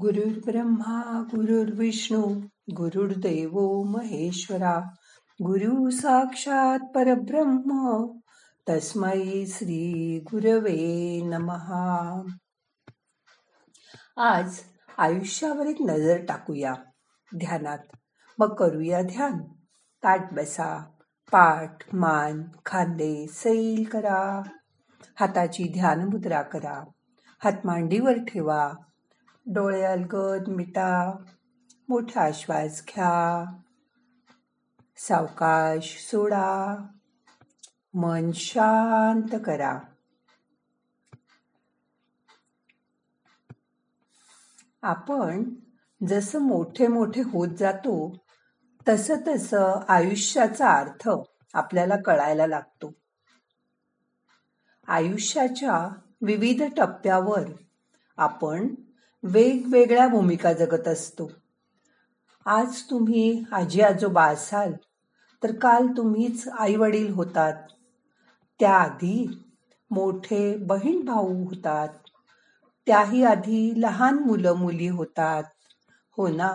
गुरुर्ब्रह्मा गुरुर्विष्णू गुरुर्देव महेश्वरा गुरु साक्षात परब्रह्म तस्मै श्री गुरवे नमहा आज आयुष्यावर एक नजर टाकूया. ध्यानात. मग करूया ध्यान. ताट बसा. पाठ मान खांदे सैल करा. हाताची ध्यान मुद्रा करा. हात मांडीवर ठेवा. डोळे अलगद मिटा मोठा श्वास घ्या. सावकाश सोडा. मन शांत करा. आपण जसं मोठे मोठे होत जातो तसं तसं आयुष्याचा अर्थ आपल्याला कळायला लागतो. आयुष्याच्या विविध टप्प्यावर आपण वेगवेगळ्या भूमिका जगत असतो. आज तुम्ही आजी आजोबा असाल तर काल तुम्हीच आई वडील होतात. त्याआधी मोठे बहीण भाऊ होतात. त्याही आधी लहान मुलं मुली होतात. हो ना?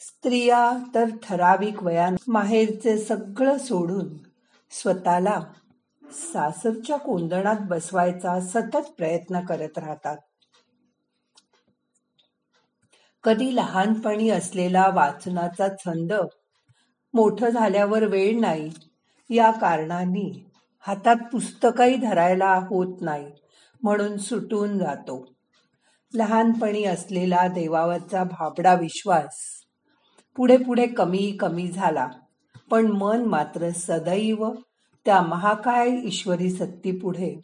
स्त्रिया तर ठराविक वयान माहेरचे सगळं सोडून स्वतःला सासरच्या कोंदणात बसवायचा सतत प्रयत्न करत राहतात. कधी लहानपणी असलेला वाचनाचा छंद मोठं झाल्यावर वेळ नाही. या कारणाने हातात पुस्तकही धरायला होत नाही म्हणून सुटून जातो. लहानपणी असलेला देवावरचा भाबडा विश्वास पुढे पुढे कमी कमी झाला पण मन मात्र सदैव त्या महाकाय ईश्वरी सत्तीपुढे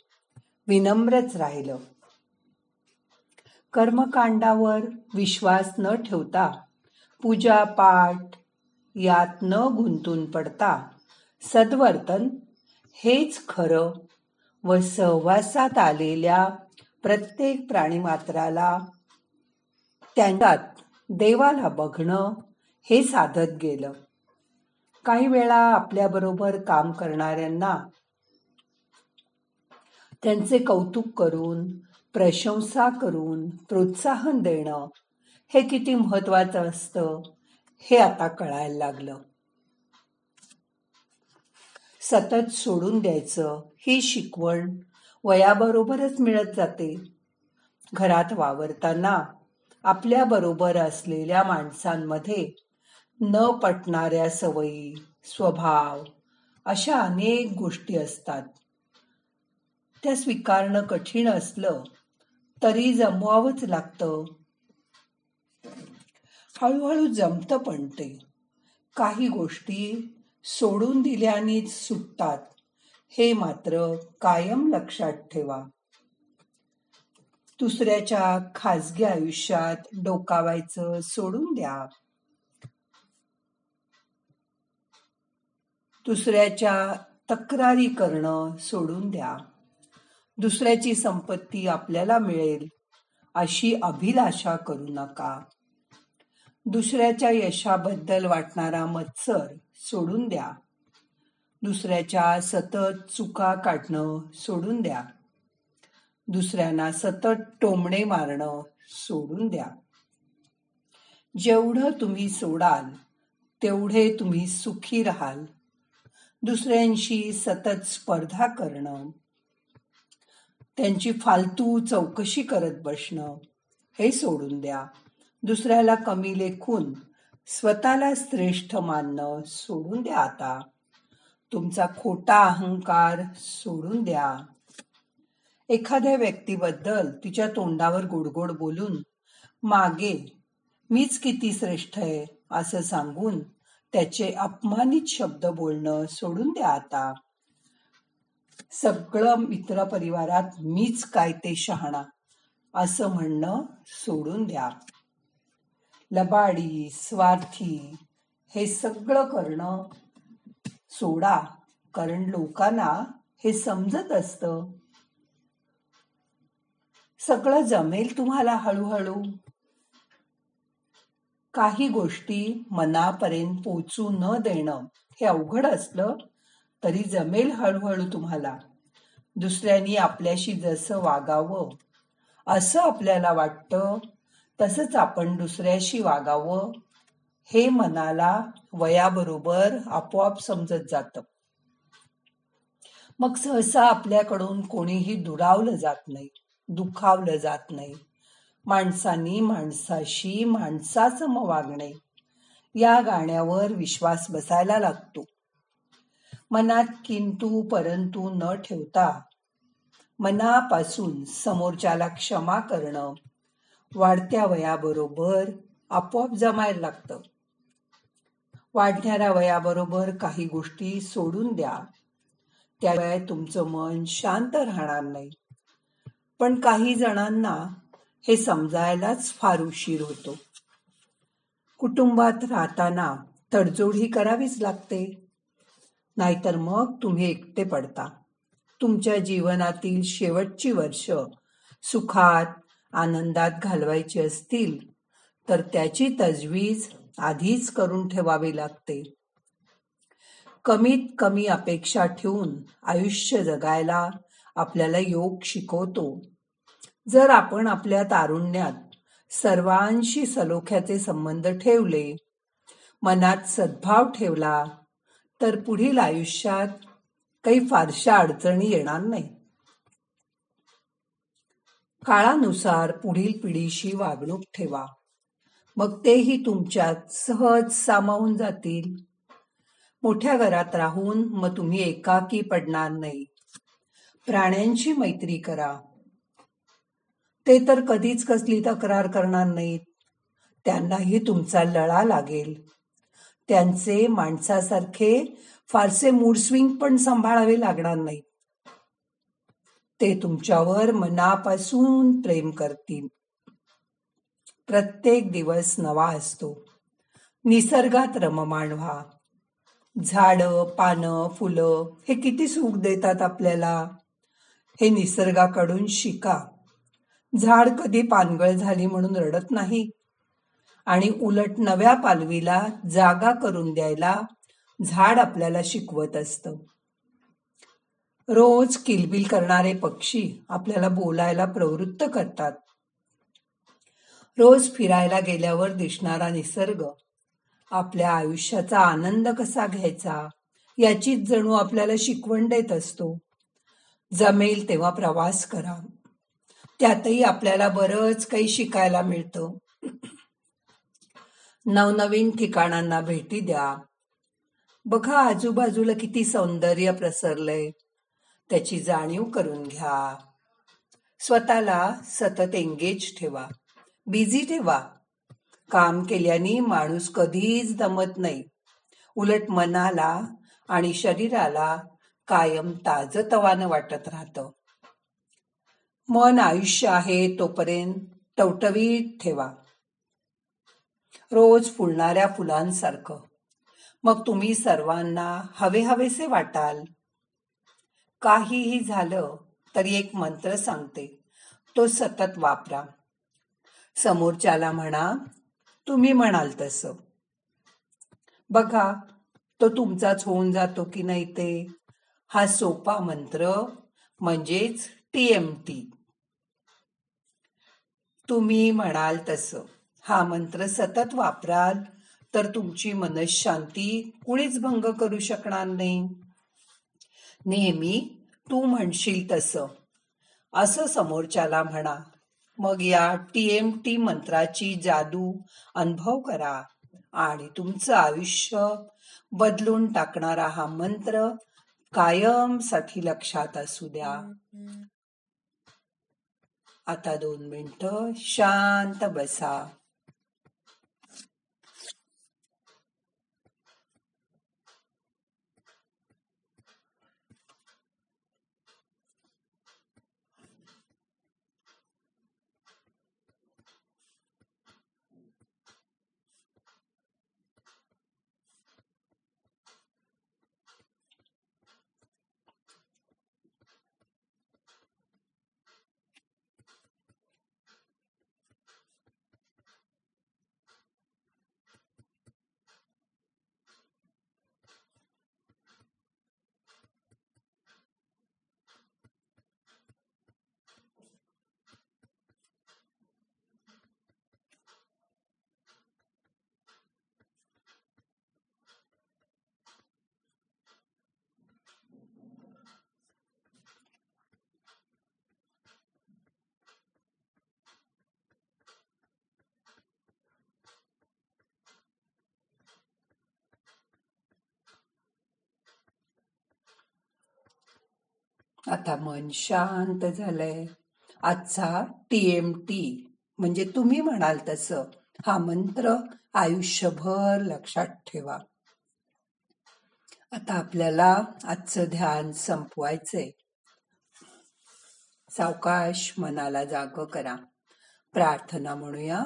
विनम्रच राहिलं. कर्मकांडावर विश्वास न ठेवता पूजा पाठ यात न गुंतून पडता सद्वर्तन हेच खरं व सहवासात आलेल्या प्रत्येक प्राणीमात्राला त्यांच्यात देवाला बघणं हे साधत गेलं. काही वेळा आपल्याबरोबर काम करणाऱ्यांना त्यांचे कौतुक करून प्रशंसा करून प्रोत्साहन देणं हे किती महत्वाचं असतं हे आता कळायला लागलं. सतत सोडून द्यायचं ही शिकवण वयाबरोबरच मिळत जाते. घरात वावरताना आपल्या बरोबर असलेल्या माणसांमध्ये न पटणाऱ्या सवयी स्वभाव अशा अनेक गोष्टी असतात. त्या स्वीकारणं कठीण असलं तरी जमवावंच लागतं. हळूहळू जमत पण ते. काही गोष्टी सोडून दिल्यानेच सुटतात. हे मात्र कायम लक्षात ठेवा. दुसऱ्याच्या खाजगी आयुष्यात डोकावायचं सोडून द्या. दुसऱ्याच्या तक्रारी करणं सोडून द्या. दुसऱ्याची संपत्ती आपल्याला मिळेल. अशी अभिलाषा करू नका. दुसऱ्याच्या यशाबद्दल वाटणारा मत्सर सोडून द्या. दुसऱ्याच्या सतत चुका काढणं सोडून द्या. दुसऱ्यांना सतत टोमणे मारणं सोडून द्या. जेवढं तुम्ही सोडाल तेवढे तुम्ही सुखी राहाल. दुसऱ्यांशी सतत स्पर्धा करणं त्यांची फालतू चौकशी करत बसणं. हे सोडून द्या. दुसऱ्याला कमी लेखून स्वतःला श्रेष्ठ मानणं सोडून द्या आता. तुमचा खोटा अहंकार सोडून द्या. एखाद्या व्यक्तीबद्दल तिच्या तोंडावर गोडगोड बोलून मागे मीच किती श्रेष्ठ आहे असं सांगून त्याचे अपमानित शब्द बोलणं सोडून द्या आता. सगळं मित्र परिवारात मीच काय ते शहाणा असं म्हणणं सोडून द्या. लबाडी स्वार्थी हे सगळं करणं सोडा कारण लोकांना हे समजत असत. सगळं जमेल तुम्हाला हळूहळू. काही गोष्टी मनापर्यंत पोचू न देणं हे अवघड असलं तरी जमेल हळूहळू तुम्हाला. दुसऱ्यांनी आपल्याशी जसं वागावं असं आपल्याला वाटतं तसंच आपण दुसऱ्याशी वागावं हे मनाला वयाबरोबर आपोआप समजत जातं. मग सहसा आपल्याकडून कोणीही दुरावलं जात नाही दुखावलं जात नाही. माणसांनी माणसाशी माणसासम वागणे या गाण्यावर विश्वास बसायला लागतो. मनात किंतु परंतु न ठेवता. मनापासून समोरच्याला क्षमा करणं. वाढत्या वयाबरोबर आपोआप जमायला लागतं. वाढणाऱ्या वयाबरोबर काही गोष्टी सोडून द्या. त्यावेळी तुमचं मन शांत राहणार नाही. पण काही जणांना हे समजायलाच फार उशीर होतो. कुटुंबात राहताना तडजोड ही करावीच लागते. नाहीतर मग तुम्ही एकटे पडता. तुमच्या जीवनातील शेवटची वर्ष सुखात आनंदात घालवायची असतील तर त्याची तजवीज आधीच करून ठेवावी लागते. कमीत कमी अपेक्षा ठेवून आयुष्य जगायला आपल्याला योग शिकवतो. जर आपण आपल्या तारुण्यात सर्वांशी सलोख्याचे संबंध ठेवले मनात सद्भाव ठेवला तर पुढील आयुष्यात काही फारशा अडचणी येणार नाही काळानुसार पुढील पिढीशी वागणूक ठेवा. मग तेही तुमच्यात सहज सामावून जातील. मोठ्या घरात राहून मग तुम्ही एकाकी पडणार नाही प्राण्यांची मैत्री करा. ते तर कधीच कसली तक्रार करणार नाहीत. त्यांनाही तुमचा लळा लागेल. त्यांचे माणसासारखे फारसे मूड स्विंग पण सांभाळावे लागणार नाहीत ते तुमच्यावर मनापासून प्रेम करतील. प्रत्येक दिवस नवा असतो. निसर्गात रममाण व्हा. झाडं पानं फुलं हे किती सुख देतात आपल्याला. हे निसर्गाकडून शिका. झाड कधी पानगळ झाली म्हणून रडत नाही. आणि उलट नव्या पालवीला जागा करून द्यायला झाड आपल्याला शिकवत असतं. रोज किलबिल करणारे पक्षी आपल्याला बोलायला प्रवृत्त करतात. रोज फिरायला गेल्यावर दिसणारा निसर्ग आपल्या आयुष्याचा आनंद कसा घ्यायचा याचीच जणू आपल्याला शिकवण देत असतो. जमेल तेव्हा प्रवास करा. त्यातही आपल्याला बरंच काही शिकायला मिळतं. नवनवीन ठिकाणांना भेटी द्या. बघा आजूबाजूला किती सौंदर्य प्रसरलंय. त्याची जाणीव करून घ्या. स्वतःला सतत एंगेज ठेवा. बिझी ठेवा. काम केल्याने माणूस कधीच दमत नाही. उलट मनाला आणि शरीराला कायम ताजतवानं वाटत राहतं. मन आयुष्य आहे तोपर्यंत टवटवीत ठेवा. रोज फुलणाऱ्या फुलांसारखं. मग तुम्ही सर्वांना हवे हवेसे वाटाल. काहीही झालं तरी एक मंत्र सांगते. तो सतत वापरा. समोरच्याला म्हणा तुम्ही म्हणाल तसं. बघा तो तुमचाच होऊन जातो की नाही ते? हा सोपा मंत्र म्हणजेच टीएमटी. तुम्ही म्हणाल तसं. हा मंत्र सतत वापराल तर तुमची मनशांती कुणीच भंग करू शकणार नाही. नेहमी तू म्हणशील तसं. असं समोरच्याला म्हणा मग या टी एम टी मंत्राची जादू अनुभव करा आणि तुमचं आयुष्य बदलून टाकणारा हा मंत्र कायमसाठी लक्षात असू द्या. आता दोन मिनटं शांत बसा. आता मन शांत झालंय. आजचा टीएमटी म्हणजे तुम्ही म्हणाल तसं हा मंत्र आयुष्यभर लक्षात ठेवा. आता आपल्याला आजचं ध्यान संपवायचंय. सावकाश मनाला जाग करा. प्रार्थना म्हणूया.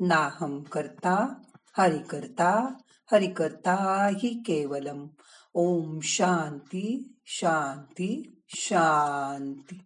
नाहम करता हरि करता हरि करता हि केवलम. ओम शांती शांती. शांती